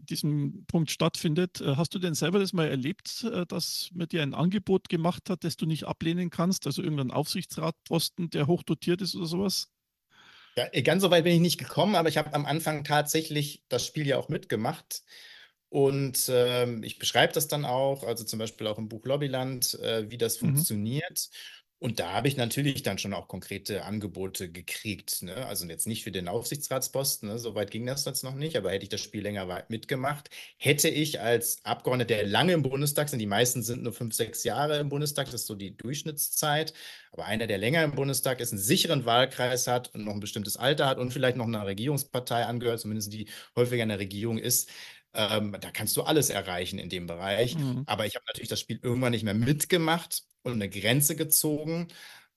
S5: diesem Punkt stattfindet. Äh, hast du denn selber das mal erlebt, äh, dass man dir ein Angebot gemacht hat, das du nicht ablehnen kannst? Also irgendein Aufsichtsratposten, der hochdotiert ist oder sowas?
S1: Ja, äh, ganz so weit bin ich nicht gekommen, aber ich habe am Anfang tatsächlich das Spiel ja auch mitgemacht. Und ähm, ich beschreibe das dann auch, also zum Beispiel auch im Buch Lobbyland, äh, wie das mhm. funktioniert. Und da habe ich natürlich dann schon auch konkrete Angebote gekriegt. Ne? Also jetzt nicht für den Aufsichtsratsposten, ne? so weit ging das jetzt noch nicht, aber hätte ich das Spiel länger mitgemacht, hätte ich als Abgeordneter, der lange im Bundestag sind, die meisten sind nur fünf, sechs Jahre im Bundestag, das ist so die Durchschnittszeit, aber einer, der länger im Bundestag ist, einen sicheren Wahlkreis hat und noch ein bestimmtes Alter hat und vielleicht noch einer Regierungspartei angehört, zumindest die häufiger in der Regierung ist, ähm, da kannst du alles erreichen in dem Bereich. Mhm. Aber ich habe natürlich das Spiel irgendwann nicht mehr mitgemacht und eine Grenze gezogen.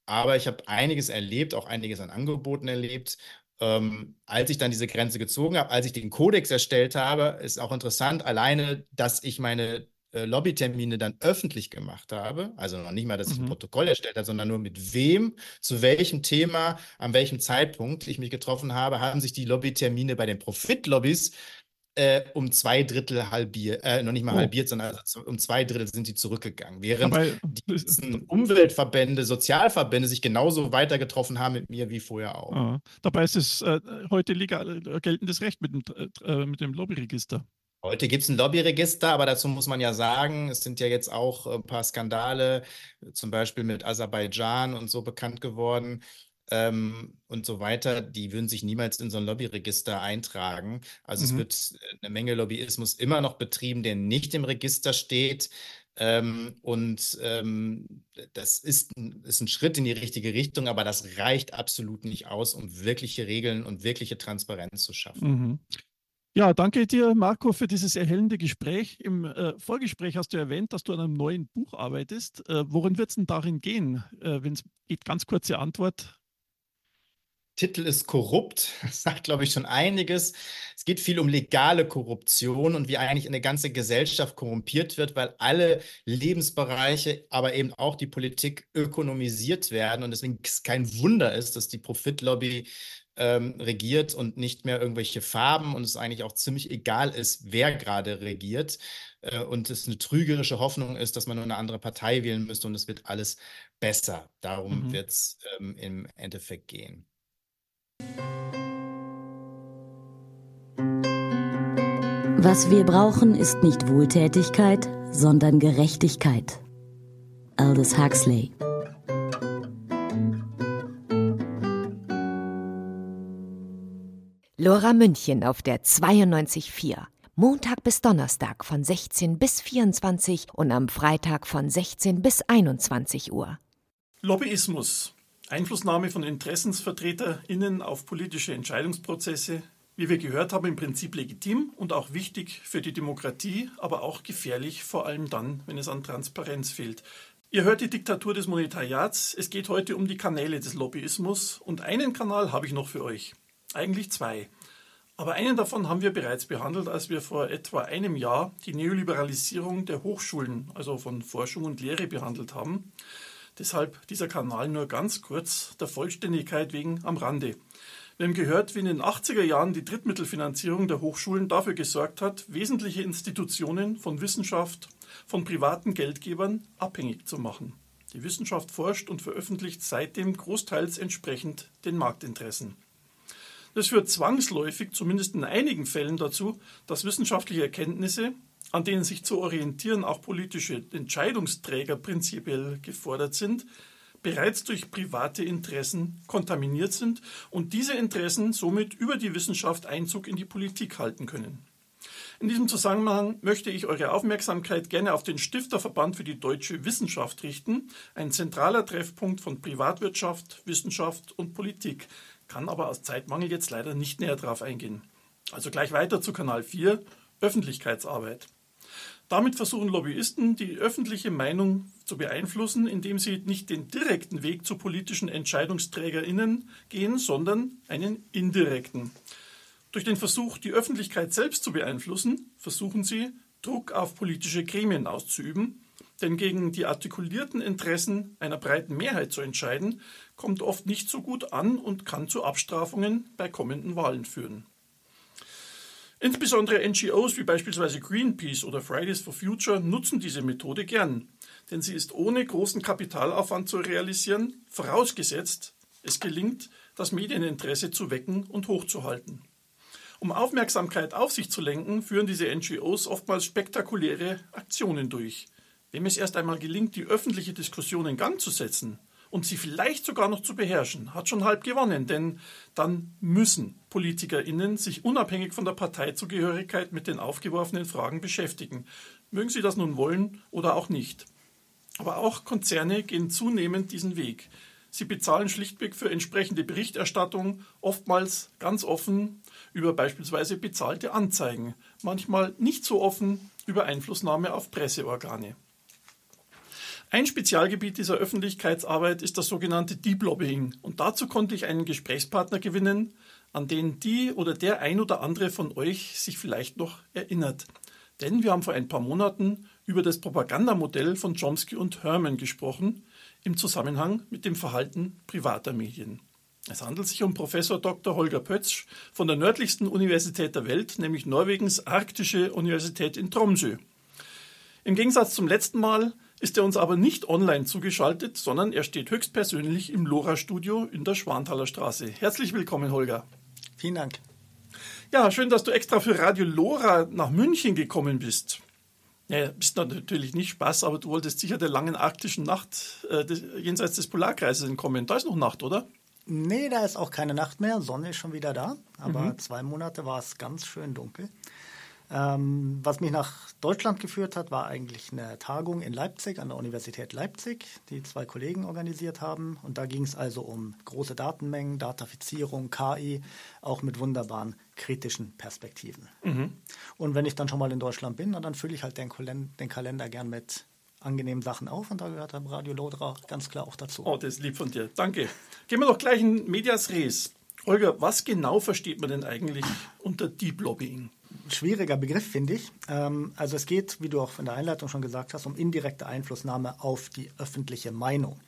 S1: Aber ich habe einiges erlebt, auch einiges an Angeboten erlebt. Ähm, als ich dann diese Grenze gezogen habe, als ich den Kodex erstellt habe, ist auch interessant, alleine, dass ich meine äh, Lobbytermine dann öffentlich gemacht habe, also noch nicht mal, dass ich ein mhm. Protokoll erstellt habe, sondern nur mit wem, zu welchem Thema, an welchem Zeitpunkt ich mich getroffen habe, haben sich die Lobbytermine bei den Profit-Lobbys äh, um zwei Drittel halbiert, äh, noch nicht mal oh. halbiert, sondern also um zwei Drittel sind sie zurückgegangen. Während Aber, die Umweltverbände, Sozialverbände sich genauso weiter getroffen haben mit mir wie vorher auch.
S5: Ah. Dabei ist es äh, heute legal, äh, geltendes Recht mit dem, äh, mit dem Lobbyregister.
S1: Heute gibt es ein Lobbyregister, aber dazu muss man ja sagen, es sind ja jetzt auch ein paar Skandale, zum Beispiel mit Aserbaidschan und so bekannt geworden ähm, und so weiter, die würden sich niemals in so ein Lobbyregister eintragen. Also mhm. es wird äh, eine Menge Lobbyismus immer noch betrieben, der nicht im Register steht. Ähm, und ähm, das ist ein, ist ein Schritt in die richtige Richtung, aber das reicht absolut nicht aus, um wirkliche Regeln und wirkliche Transparenz zu schaffen.
S5: Mhm. Ja, danke dir, Marco, für dieses erhellende Gespräch. Im äh, Vorgespräch hast du erwähnt, dass du an einem neuen Buch arbeitest. Äh, worin wird es denn darin gehen? Äh, Wenn es geht, ganz kurze Antwort.
S1: Titel ist korrupt. Das sagt, glaube ich, schon einiges. Es geht viel um legale Korruption und wie eigentlich eine ganze Gesellschaft korrumpiert wird, weil alle Lebensbereiche, aber eben auch die Politik ökonomisiert werden. Und deswegen es kein Wunder ist, dass die Profitlobby ähm, regiert und nicht mehr irgendwelche Farben und es eigentlich auch ziemlich egal ist, wer gerade regiert. Äh, und es eine trügerische Hoffnung ist, dass man nur eine andere Partei wählen müsste und es wird alles besser. Darum mhm. wird es ähm, im Endeffekt gehen.
S2: Was wir brauchen, ist nicht Wohltätigkeit, sondern Gerechtigkeit. Aldous Huxley.
S3: Lora München auf der 92.4. Montag bis Donnerstag von 16 bis 24 und am Freitag von 16 bis 21 Uhr.
S5: Lobbyismus Einflussnahme von InteressensvertreterInnen auf politische Entscheidungsprozesse, wie wir gehört haben, im Prinzip legitim und auch wichtig für die Demokratie, aber auch gefährlich, vor allem dann, wenn es an Transparenz fehlt. Ihr hört die Diktatur des Monetariats. Es geht heute um die Kanäle des Lobbyismus und einen Kanal habe ich noch für euch. Eigentlich zwei. Aber einen davon haben wir bereits behandelt, als wir vor etwa einem Jahr die Neoliberalisierung der Hochschulen, also von Forschung und Lehre, behandelt haben. Deshalb dieser Kanal nur ganz kurz, der Vollständigkeit wegen am Rande. Wir haben gehört, wie in den 80er Jahren die Drittmittelfinanzierung der Hochschulen dafür gesorgt hat, wesentliche Institutionen von Wissenschaft, von privaten Geldgebern abhängig zu machen. Die Wissenschaft forscht und veröffentlicht seitdem großteils entsprechend den Marktinteressen. Das führt zwangsläufig, zumindest in einigen Fällen dazu, dass wissenschaftliche Erkenntnisse, an denen sich zu orientieren auch politische Entscheidungsträger prinzipiell gefordert sind, bereits durch private Interessen kontaminiert sind und diese Interessen somit über die Wissenschaft Einzug in die Politik halten können. In diesem Zusammenhang möchte ich eure Aufmerksamkeit gerne auf den Stifterverband für die deutsche Wissenschaft richten, ein zentraler Treffpunkt von Privatwirtschaft, Wissenschaft und Politik, kann aber aus Zeitmangel jetzt leider nicht näher darauf eingehen. Also gleich weiter zu Kanal 4, Öffentlichkeitsarbeit. Damit versuchen Lobbyisten, die öffentliche Meinung zu beeinflussen, indem sie nicht den direkten Weg zu politischen EntscheidungsträgerInnen gehen, sondern einen indirekten. Durch den Versuch, die Öffentlichkeit selbst zu beeinflussen, versuchen sie, Druck auf politische Gremien auszuüben, denn gegen die artikulierten Interessen einer breiten Mehrheit zu entscheiden, kommt oft nicht so gut an und kann zu Abstrafungen bei kommenden Wahlen führen. Insbesondere NGOs wie beispielsweise Greenpeace oder Fridays for Future nutzen diese Methode gern, denn sie ist ohne großen Kapitalaufwand zu realisieren, vorausgesetzt, es gelingt, das Medieninteresse zu wecken und hochzuhalten. Um Aufmerksamkeit auf sich zu lenken, führen diese NGOs oftmals spektakuläre Aktionen durch. Wem es erst einmal gelingt, die öffentliche Diskussion in Gang zu setzen, und sie vielleicht sogar noch zu beherrschen, hat schon halb gewonnen, denn dann müssen PolitikerInnen sich unabhängig von der Parteizugehörigkeit mit den aufgeworfenen Fragen beschäftigen. Mögen sie das nun wollen oder auch nicht. Aber auch Konzerne gehen zunehmend diesen Weg. Sie bezahlen schlichtweg für entsprechende Berichterstattung, oftmals ganz offen über beispielsweise bezahlte Anzeigen, manchmal nicht so offen über Einflussnahme auf Presseorgane. Ein Spezialgebiet dieser Öffentlichkeitsarbeit ist das sogenannte Deep Lobbying. Und dazu konnte ich einen Gesprächspartner gewinnen, an den die oder der ein oder andere von euch sich vielleicht noch erinnert. Denn wir haben vor ein paar Monaten über das Propagandamodell von Chomsky und Herman gesprochen im Zusammenhang mit dem Verhalten privater Medien. Es handelt sich um Professor Dr. Holger Pötzsch von der nördlichsten Universität der Welt, nämlich Norwegens Arktische Universität in Tromsø. Im Gegensatz zum letzten Mal ist er uns aber nicht online zugeschaltet, sondern er steht höchstpersönlich im LoRa-Studio in der Schwanthaler Straße. Herzlich willkommen, Holger.
S7: Vielen Dank.
S5: Ja, schön, dass du extra für Radio LoRa nach München gekommen bist. Ja, bist natürlich nicht Spaß, aber du wolltest sicher der langen arktischen Nacht äh, des, jenseits des Polarkreises entkommen. Da ist noch Nacht, oder?
S7: Nee, da ist auch keine Nacht mehr. Sonne ist schon wieder da. Aber mhm. zwei Monate war es ganz schön dunkel. Ähm, was mich nach Deutschland geführt hat, war eigentlich eine Tagung in Leipzig an der Universität Leipzig, die zwei Kollegen organisiert haben. Und da ging es also um große Datenmengen, Datafizierung, KI, auch mit wunderbaren kritischen Perspektiven. Mhm. Und wenn ich dann schon mal in Deutschland bin, dann fülle ich halt den, Kalender, den Kalender gern mit angenehmen Sachen auf und da gehört dann Radio Lodra ganz klar auch dazu.
S5: Oh, das ist lieb von dir. Danke. Gehen wir doch gleich in Medias Res. Olga, was genau versteht man denn eigentlich unter Deep Lobbying?
S7: Schwieriger Begriff, finde ich. Ähm, also es geht, wie du auch in der Einleitung schon gesagt hast, um indirekte Einflussnahme auf die öffentliche Meinung.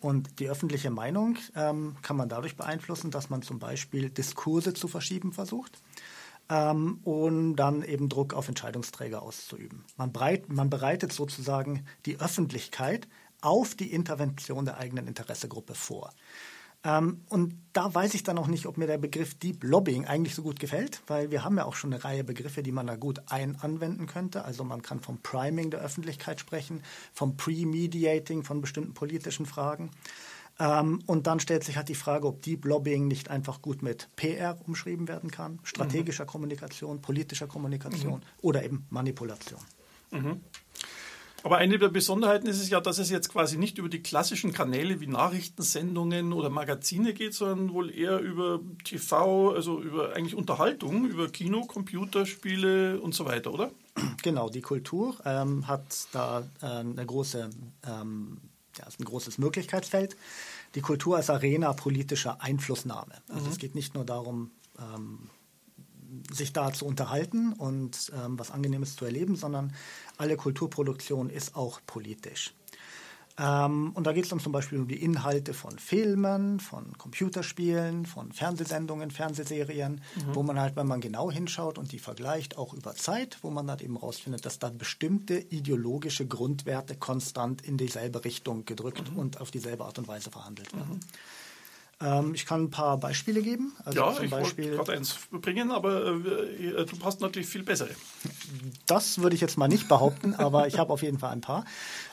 S7: Und die öffentliche Meinung ähm, kann man dadurch beeinflussen, dass man zum Beispiel Diskurse zu verschieben versucht ähm, und dann eben Druck auf Entscheidungsträger auszuüben. Man, breit, man bereitet sozusagen die Öffentlichkeit auf die Intervention der eigenen Interessegruppe vor. Ähm, und da weiß ich dann auch nicht, ob mir der Begriff Deep Lobbying eigentlich so gut gefällt, weil wir haben ja auch schon eine Reihe Begriffe, die man da gut ein anwenden könnte. Also man kann vom Priming der Öffentlichkeit sprechen, vom Pre-Mediating von bestimmten politischen Fragen. Ähm, und dann stellt sich halt die Frage, ob Deep Lobbying nicht einfach gut mit PR umschrieben werden kann, strategischer mhm. Kommunikation, politischer Kommunikation mhm. oder eben Manipulation. Mhm.
S5: Aber eine der Besonderheiten ist es ja, dass es jetzt quasi nicht über die klassischen Kanäle wie Nachrichtensendungen oder Magazine geht, sondern wohl eher über TV, also über eigentlich Unterhaltung, über Kino, Computerspiele und so weiter, oder?
S7: Genau, die Kultur ähm, hat da äh, eine große, ähm, ja, ein großes Möglichkeitsfeld. Die Kultur als Arena politischer Einflussnahme. Also mhm. es geht nicht nur darum, ähm, sich da zu unterhalten und ähm, was Angenehmes zu erleben, sondern alle Kulturproduktion ist auch politisch. Ähm, und da geht es dann zum Beispiel um die Inhalte von Filmen, von Computerspielen, von Fernsehsendungen, Fernsehserien, mhm. wo man halt, wenn man genau hinschaut und die vergleicht, auch über Zeit, wo man halt eben rausfindet, dass da bestimmte ideologische Grundwerte konstant in dieselbe Richtung gedrückt mhm. und auf dieselbe Art und Weise verhandelt werden. Mhm. Ähm, ich kann ein paar Beispiele geben.
S5: Also ja, ich Beispiel, wollte gerade eins bringen, aber äh, du hast natürlich viel bessere.
S7: Das würde ich jetzt mal nicht behaupten, aber ich habe auf jeden Fall ein paar.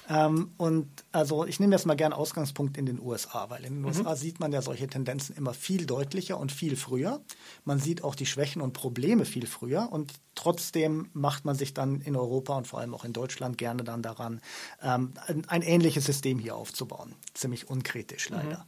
S7: Ähm, und also ich nehme jetzt mal gerne Ausgangspunkt in den USA, weil in den mhm. USA sieht man ja solche Tendenzen immer viel deutlicher und viel früher. Man sieht auch die Schwächen und Probleme viel früher und trotzdem macht man sich dann in Europa und vor allem auch in Deutschland gerne dann daran, ähm, ein, ein, ähnliches System hier aufzubauen. Ziemlich unkritisch leider. Mhm.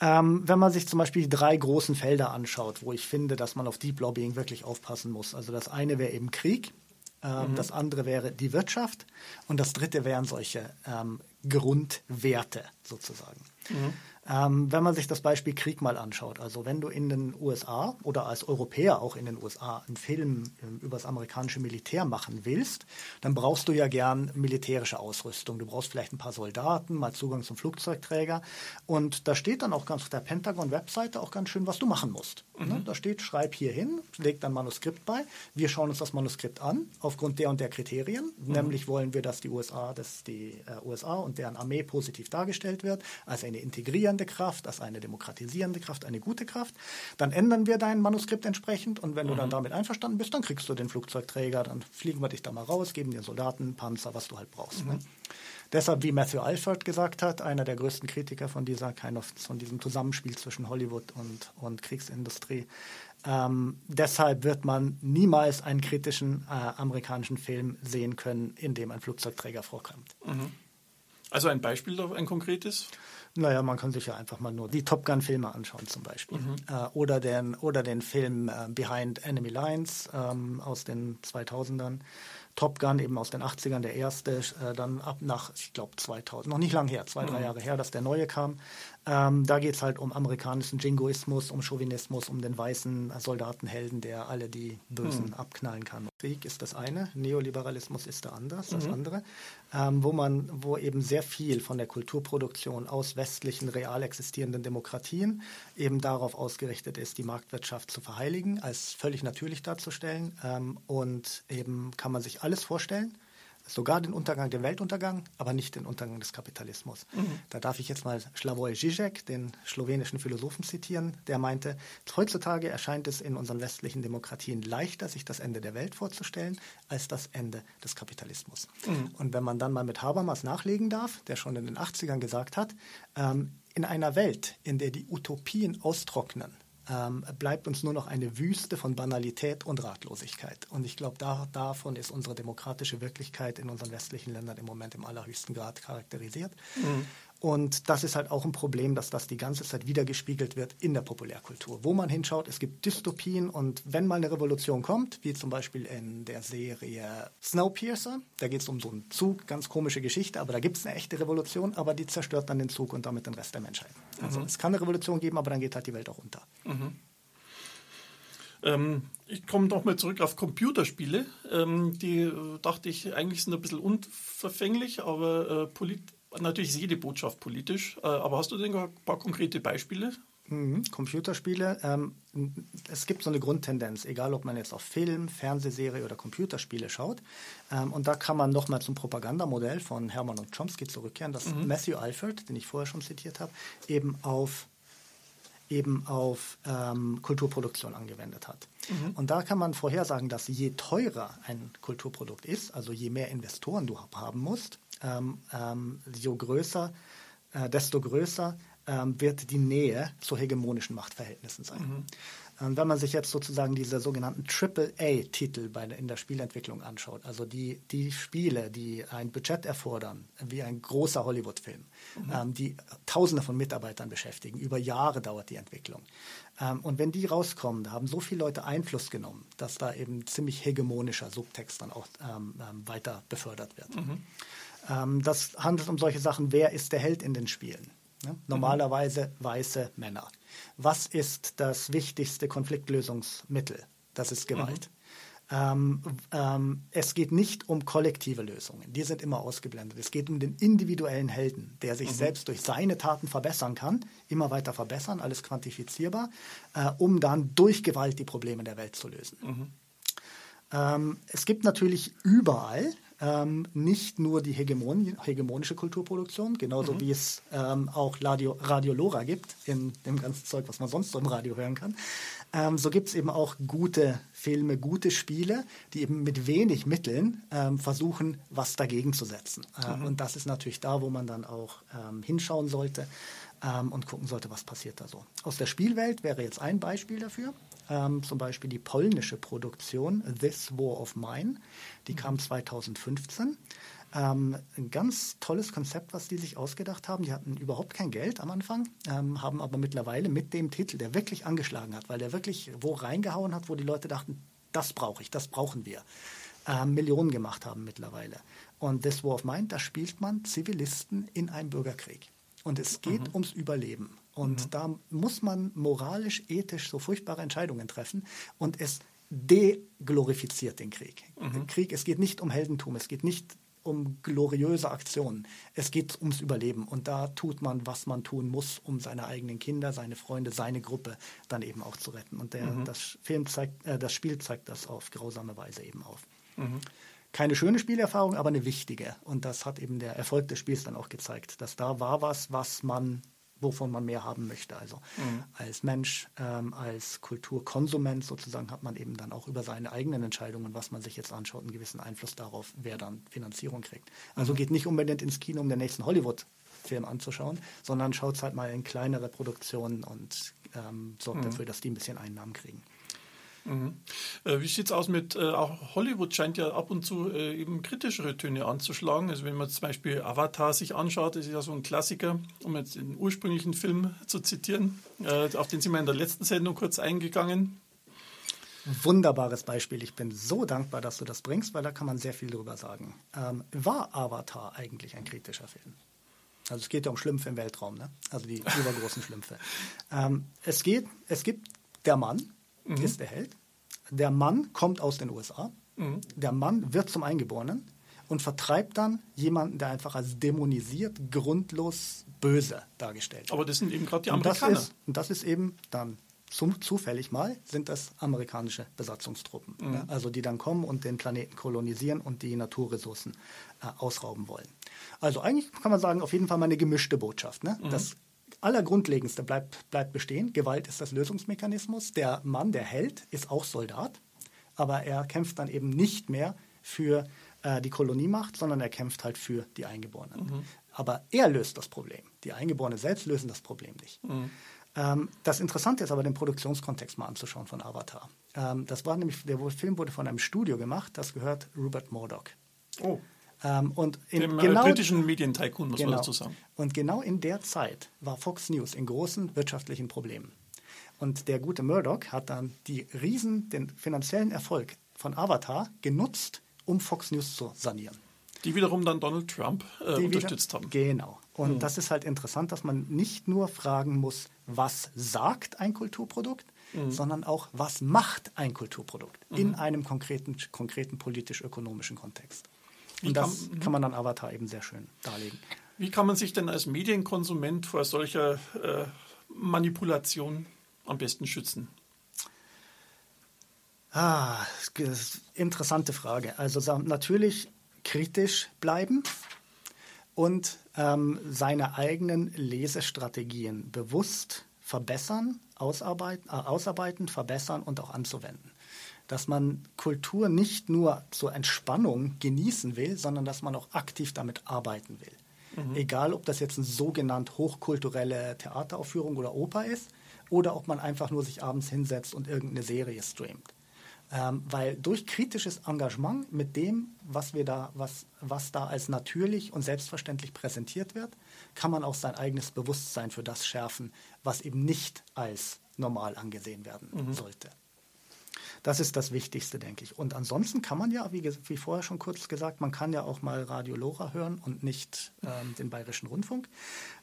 S7: Ähm, wenn man sich zum Beispiel die drei großen Felder anschaut, wo ich finde, dass man auf Deep Lobbying wirklich aufpassen muss. Also das eine wäre eben Krieg, ähm, mhm. das andere wäre die Wirtschaft und das dritte wären solche ähm, Grundwerte sozusagen. Mhm. Ähm, wenn man sich das Beispiel Krieg mal anschaut, also wenn du in den USA oder als Europäer auch in den USA einen Film ähm, über das amerikanische Militär machen willst, dann brauchst du ja gern militärische Ausrüstung. Du brauchst vielleicht ein paar Soldaten, mal Zugang zum Flugzeugträger. Und da steht dann auch ganz auf der Pentagon-Webseite auch ganz schön, was du machen musst. Ne? Mhm. Da steht, schreib hier hin, leg dein Manuskript bei. Wir schauen uns das Manuskript an, aufgrund der und der Kriterien. Mhm. Nämlich wollen wir, dass die USA, dass die äh, USA und deren Armee positiv dargestellt wird, als eine integrierende Kraft, als eine demokratisierende Kraft, eine gute Kraft. Dann ändern wir dein Manuskript entsprechend und wenn mhm. du dann mhm. damit einverstanden bist, dann kriegst du den Flugzeugträger, dann fliegen wir dich da mal raus, geben dir Soldaten, Panzer, was du halt brauchst. Ne? Deshalb, wie Matthew Alford gesagt hat, einer der größten Kritiker von dieser kind of, von diesem Zusammenspiel zwischen Hollywood und, und Kriegsindustrie, ähm, deshalb wird man niemals einen kritischen äh, amerikanischen Film sehen können, in dem ein Flugzeugträger vorkommt.
S5: Mhm. Also ein Beispiel, ein konkretes?
S7: Naja, man kann sich ja einfach mal nur die Top Gun-Filme anschauen zum Beispiel. Mhm. Äh, oder, den, oder den Film äh, Behind Enemy Lines ähm, aus den 2000ern. Top Gun eben aus den 80ern, der erste, äh, dann ab nach, ich glaube, 2000, noch nicht lang her, zwei, drei mhm. Jahre her, dass der neue kam. Ähm, da geht es halt um amerikanischen Jingoismus, um Chauvinismus, um den weißen Soldatenhelden, der alle die Bösen mhm. abknallen kann. Krieg ist das eine, Neoliberalismus ist der anders, das mhm. andere, ähm, wo man, wo eben sehr viel von der Kulturproduktion aus westlichen real existierenden Demokratien eben darauf ausgerichtet ist, die Marktwirtschaft zu verheiligen, als völlig natürlich darzustellen. Ähm, und eben kann man sich alles vorstellen sogar den Untergang, den Weltuntergang, aber nicht den Untergang des Kapitalismus. Mhm. Da darf ich jetzt mal Slavoj Žižek, den slowenischen Philosophen, zitieren, der meinte, heutzutage erscheint es in unseren westlichen Demokratien leichter, sich das Ende der Welt vorzustellen, als das Ende des Kapitalismus. Mhm. Und wenn man dann mal mit Habermas nachlegen darf, der schon in den 80ern gesagt hat, ähm, in einer Welt, in der die Utopien austrocknen, ähm, bleibt uns nur noch eine Wüste von Banalität und Ratlosigkeit. Und ich glaube, da, davon ist unsere demokratische Wirklichkeit in unseren westlichen Ländern im Moment im allerhöchsten Grad charakterisiert. Mhm. Und das ist halt auch ein Problem, dass das die ganze Zeit wiedergespiegelt wird in der Populärkultur. Wo man hinschaut, es gibt Dystopien und wenn mal eine Revolution kommt, wie zum Beispiel in der Serie Snowpiercer, da geht es um so einen Zug, ganz komische Geschichte, aber da gibt es eine echte Revolution, aber die zerstört dann den Zug und damit den Rest der Menschheit. Also mhm. es kann eine Revolution geben, aber dann geht halt die Welt auch unter. Mhm.
S5: Ähm, ich komme nochmal zurück auf Computerspiele. Ähm, die äh, dachte ich eigentlich sind ein bisschen unverfänglich, aber äh, polit natürlich ist jede Botschaft politisch, äh, aber hast du denn ein paar konkrete Beispiele?
S7: Mhm. Computerspiele. Ähm, es gibt so eine Grundtendenz, egal ob man jetzt auf Film, Fernsehserie oder Computerspiele schaut. Ähm, und da kann man nochmal zum Propagandamodell von Hermann und Chomsky zurückkehren, das mhm. Matthew Alford, den ich vorher schon zitiert habe, eben auf eben auf ähm, Kulturproduktion angewendet hat. Mhm. Und da kann man vorhersagen, dass je teurer ein Kulturprodukt ist, also je mehr Investoren du haben musst, ähm, ähm, je größer, äh, desto größer ähm, wird die Nähe zu hegemonischen Machtverhältnissen sein. Mhm. Wenn man sich jetzt sozusagen diese sogenannten AAA-Titel in der Spielentwicklung anschaut, also die, die Spiele, die ein Budget erfordern, wie ein großer Hollywood-Film, mhm. ähm, die Tausende von Mitarbeitern beschäftigen, über Jahre dauert die Entwicklung. Ähm, und wenn die rauskommen, da haben so viele Leute Einfluss genommen, dass da eben ziemlich hegemonischer Subtext dann auch ähm, ähm weiter befördert wird. Mhm. Ähm, das handelt um solche Sachen, wer ist der Held in den Spielen? Ne? Normalerweise weiße Männer. Was ist das wichtigste Konfliktlösungsmittel? Das ist Gewalt. Mhm. Ähm, ähm, es geht nicht um kollektive Lösungen, die sind immer ausgeblendet. Es geht um den individuellen Helden, der sich mhm. selbst durch seine Taten verbessern kann, immer weiter verbessern, alles quantifizierbar, äh, um dann durch Gewalt die Probleme der Welt zu lösen. Mhm. Ähm, es gibt natürlich überall ähm, nicht nur die Hegemon hegemonische Kulturproduktion, genauso mhm. wie es ähm, auch Radio, Radio Lora gibt, in dem ganzen Zeug, was man sonst so im Radio hören kann. Ähm, so gibt es eben auch gute Filme, gute Spiele, die eben mit wenig Mitteln ähm, versuchen, was dagegen zu setzen. Äh, mhm. Und das ist natürlich da, wo man dann auch ähm, hinschauen sollte ähm, und gucken sollte, was passiert da so. Aus der Spielwelt wäre jetzt ein Beispiel dafür ähm, zum Beispiel die polnische Produktion This War of Mine, die mhm. kam 2015. Ähm, ein ganz tolles Konzept, was die sich ausgedacht haben. Die hatten überhaupt kein Geld am Anfang, ähm, haben aber mittlerweile mit dem Titel, der wirklich angeschlagen hat, weil der wirklich wo reingehauen hat, wo die Leute dachten, das brauche ich, das brauchen wir, ähm, Millionen gemacht haben mittlerweile. Und This War of Mine, da spielt man Zivilisten in einem Bürgerkrieg. Und es geht mhm. ums Überleben. Und mhm. da muss man moralisch, ethisch so furchtbare Entscheidungen treffen. Und es deglorifiziert den Krieg. Mhm. Krieg, es geht nicht um Heldentum, es geht nicht um gloriöse Aktionen. Es geht ums Überleben. Und da tut man, was man tun muss, um seine eigenen Kinder, seine Freunde, seine Gruppe dann eben auch zu retten. Und der, mhm. das, Film zeigt, äh, das Spiel zeigt das auf grausame Weise eben auf. Mhm. Keine schöne Spielerfahrung, aber eine wichtige. Und das hat eben der Erfolg des Spiels dann auch gezeigt, dass da war was, was man wovon man mehr haben möchte. Also mhm. als Mensch, ähm, als Kulturkonsument sozusagen hat man eben dann auch über seine eigenen Entscheidungen, was man sich jetzt anschaut, einen gewissen Einfluss darauf, wer dann Finanzierung kriegt. Also mhm. geht nicht unbedingt ins Kino, um den nächsten Hollywood-Film anzuschauen, sondern schaut halt mal in kleinere Produktionen und ähm, sorgt mhm. dafür, dass die ein bisschen Einnahmen kriegen.
S5: Mhm. Äh, wie sieht es aus mit, äh, auch Hollywood scheint ja ab und zu äh, eben kritischere Töne anzuschlagen. Also wenn man zum Beispiel Avatar sich anschaut, das ist ja so ein Klassiker, um jetzt den ursprünglichen Film zu zitieren. Äh, auf den sind wir in der letzten Sendung kurz eingegangen.
S7: Wunderbares Beispiel. Ich bin so dankbar, dass du das bringst, weil da kann man sehr viel drüber sagen. Ähm, war Avatar eigentlich ein kritischer Film? Also es geht ja um Schlümpfe im Weltraum, ne? also die übergroßen Schlümpfe. Ähm, es, geht, es gibt der Mann, mhm. ist der Held. Der Mann kommt aus den USA. Mhm. Der Mann wird zum Eingeborenen und vertreibt dann jemanden, der einfach als dämonisiert, grundlos böse dargestellt wird.
S5: Aber das sind eben gerade die Amerikaner. Und
S7: das, ist, und das ist eben dann zum, zufällig mal sind das amerikanische Besatzungstruppen, mhm. ja, also die dann kommen und den Planeten kolonisieren und die Naturressourcen äh, ausrauben wollen. Also eigentlich kann man sagen, auf jeden Fall mal eine gemischte Botschaft. Ne? Mhm. Das Allergrundlegendste bleibt, bleibt bestehen. Gewalt ist das Lösungsmechanismus. Der Mann, der Held, ist auch Soldat, aber er kämpft dann eben nicht mehr für äh, die Koloniemacht, sondern er kämpft halt für die Eingeborenen. Mhm. Aber er löst das Problem. Die Eingeborenen selbst lösen das Problem nicht. Mhm. Ähm, das Interessante ist aber, den Produktionskontext mal anzuschauen von Avatar. Ähm, das war nämlich, der Film wurde von einem Studio gemacht, das gehört Rupert Murdoch.
S5: Oh. Ähm, und in Dem genau, britischen Medientycoon, muss
S7: genau,
S5: man dazu sagen.
S7: Und genau in der Zeit war Fox News in großen wirtschaftlichen Problemen. Und der gute Murdoch hat dann die riesen, den finanziellen Erfolg von Avatar genutzt, um Fox News zu sanieren.
S5: Die wiederum dann Donald Trump äh, unterstützt
S7: wieder,
S5: haben.
S7: Genau. Und hm. das ist halt interessant, dass man nicht nur fragen muss, was sagt ein Kulturprodukt, mhm. sondern auch, was macht ein Kulturprodukt mhm. in einem konkreten, konkreten politisch-ökonomischen Kontext. Wie Und das kann, kann, man dann Avatar eben sehr schön darlegen.
S5: Wie kann man sich denn als Medienkonsument vor solcher äh, Manipulation am besten schützen?
S7: Ah, interessante Frage. Also natürlich kritisch bleiben und ähm, seine eigenen Lesestrategien bewusst verbessern, ausarbeiten, äh, ausarbeiten, verbessern und auch anzuwenden dass man Kultur nicht nur zur Entspannung genießen will, sondern dass man auch aktiv damit arbeiten will. Mhm. Egal, ob das jetzt eine sogenannt hochkulturelle Theateraufführung oder Oper ist oder ob man einfach nur sich abends hinsetzt und irgendeine Serie streamt. Ähm, weil durch kritisches Engagement mit dem, was wir da, was, was da als natürlich und selbstverständlich präsentiert wird, kann man auch sein eigenes Bewusstsein für das schärfen, was eben nicht als normal angesehen werden mhm. sollte. Das ist das Wichtigste, denke ich. Und ansonsten kann man ja, wie, wie vorher schon kurz gesagt, man kann ja auch mal Radio Lora hören und nicht ähm, den Bayerischen Rundfunk.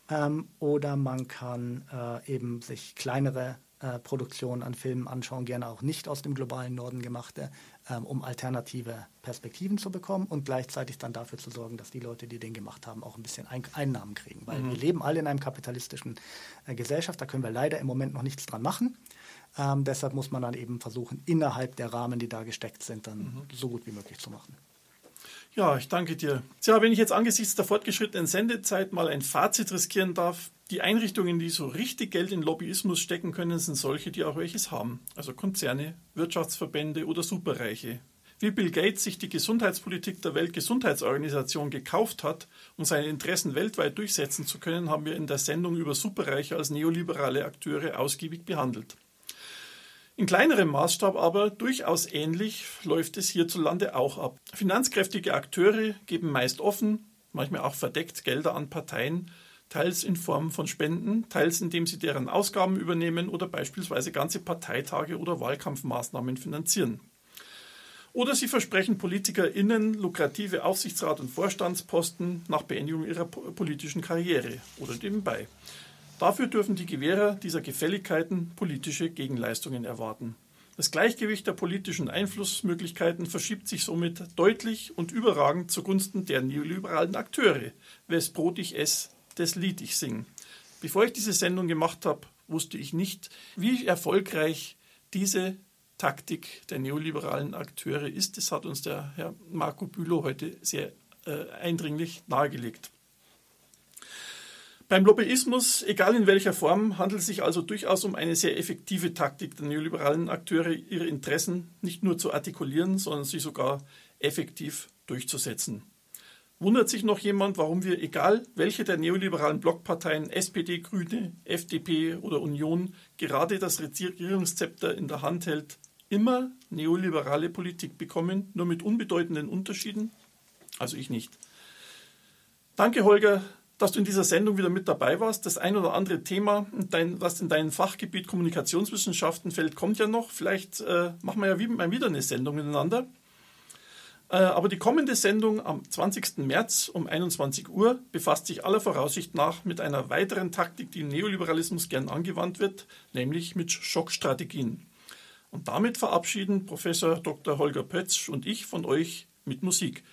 S7: Ähm, oder man kann äh, eben sich kleinere äh, Produktionen an Filmen anschauen, gerne auch nicht aus dem globalen Norden gemachte, ähm, um alternative Perspektiven zu bekommen und gleichzeitig dann dafür zu sorgen, dass die Leute, die den gemacht haben, auch ein bisschen Ein Einnahmen kriegen. Weil mhm. wir leben alle in einem kapitalistischen äh, Gesellschaft, da können wir leider im Moment noch nichts dran machen. Ähm, deshalb muss man dann eben versuchen, innerhalb der Rahmen, die da gesteckt sind, dann mhm. so gut wie möglich zu machen.
S5: Ja, ich danke dir. Tja, wenn ich jetzt angesichts der fortgeschrittenen Sendezeit mal ein Fazit riskieren darf, die Einrichtungen, die so richtig Geld in Lobbyismus stecken können, sind solche, die auch welches haben. Also Konzerne, Wirtschaftsverbände oder Superreiche. Wie Bill Gates sich die Gesundheitspolitik der Weltgesundheitsorganisation gekauft hat, um seine Interessen weltweit durchsetzen zu können, haben wir in der Sendung über Superreiche als neoliberale Akteure ausgiebig behandelt. In kleinerem Maßstab aber durchaus ähnlich läuft es hierzulande auch ab. Finanzkräftige Akteure geben meist offen, manchmal auch verdeckt Gelder an Parteien, teils in Form von Spenden, teils indem sie deren Ausgaben übernehmen oder beispielsweise ganze Parteitage oder Wahlkampfmaßnahmen finanzieren. Oder sie versprechen PolitikerInnen lukrative Aufsichtsrat- und Vorstandsposten nach Beendigung ihrer politischen Karriere oder nebenbei. Dafür dürfen die Gewährer dieser Gefälligkeiten politische Gegenleistungen erwarten. Das Gleichgewicht der politischen Einflussmöglichkeiten verschiebt sich somit deutlich und überragend zugunsten der neoliberalen Akteure. Wes Brot ich ess, des Lied ich sing. Bevor ich diese Sendung gemacht habe, wusste ich nicht, wie erfolgreich diese Taktik der neoliberalen Akteure ist. Das hat uns der Herr Marco Bülow heute sehr äh, eindringlich nahegelegt. Beim Lobbyismus, egal in welcher Form, handelt es sich also durchaus um eine sehr effektive Taktik der neoliberalen Akteure, ihre Interessen nicht nur zu artikulieren, sondern sie sogar effektiv durchzusetzen. Wundert sich noch jemand, warum wir, egal welche der neoliberalen Blockparteien, SPD, Grüne, FDP oder Union, gerade das Regierungszepter in der Hand hält, immer neoliberale Politik bekommen, nur mit unbedeutenden Unterschieden? Also ich nicht. Danke, Holger, dass du in dieser Sendung wieder mit dabei warst. Das ein oder andere Thema, was in dein Fachgebiet Kommunikationswissenschaften fällt, kommt ja noch. Vielleicht äh, machen wir ja mal wieder eine Sendung miteinander. Äh, aber die kommende Sendung am 20. März um 21 Uhr befasst sich aller Voraussicht nach mit einer weiteren Taktik, die im Neoliberalismus gern angewandt wird, nämlich mit Schockstrategien. Und damit verabschieden Professor Dr. Holger Pötzsch und ich von euch mit Musik.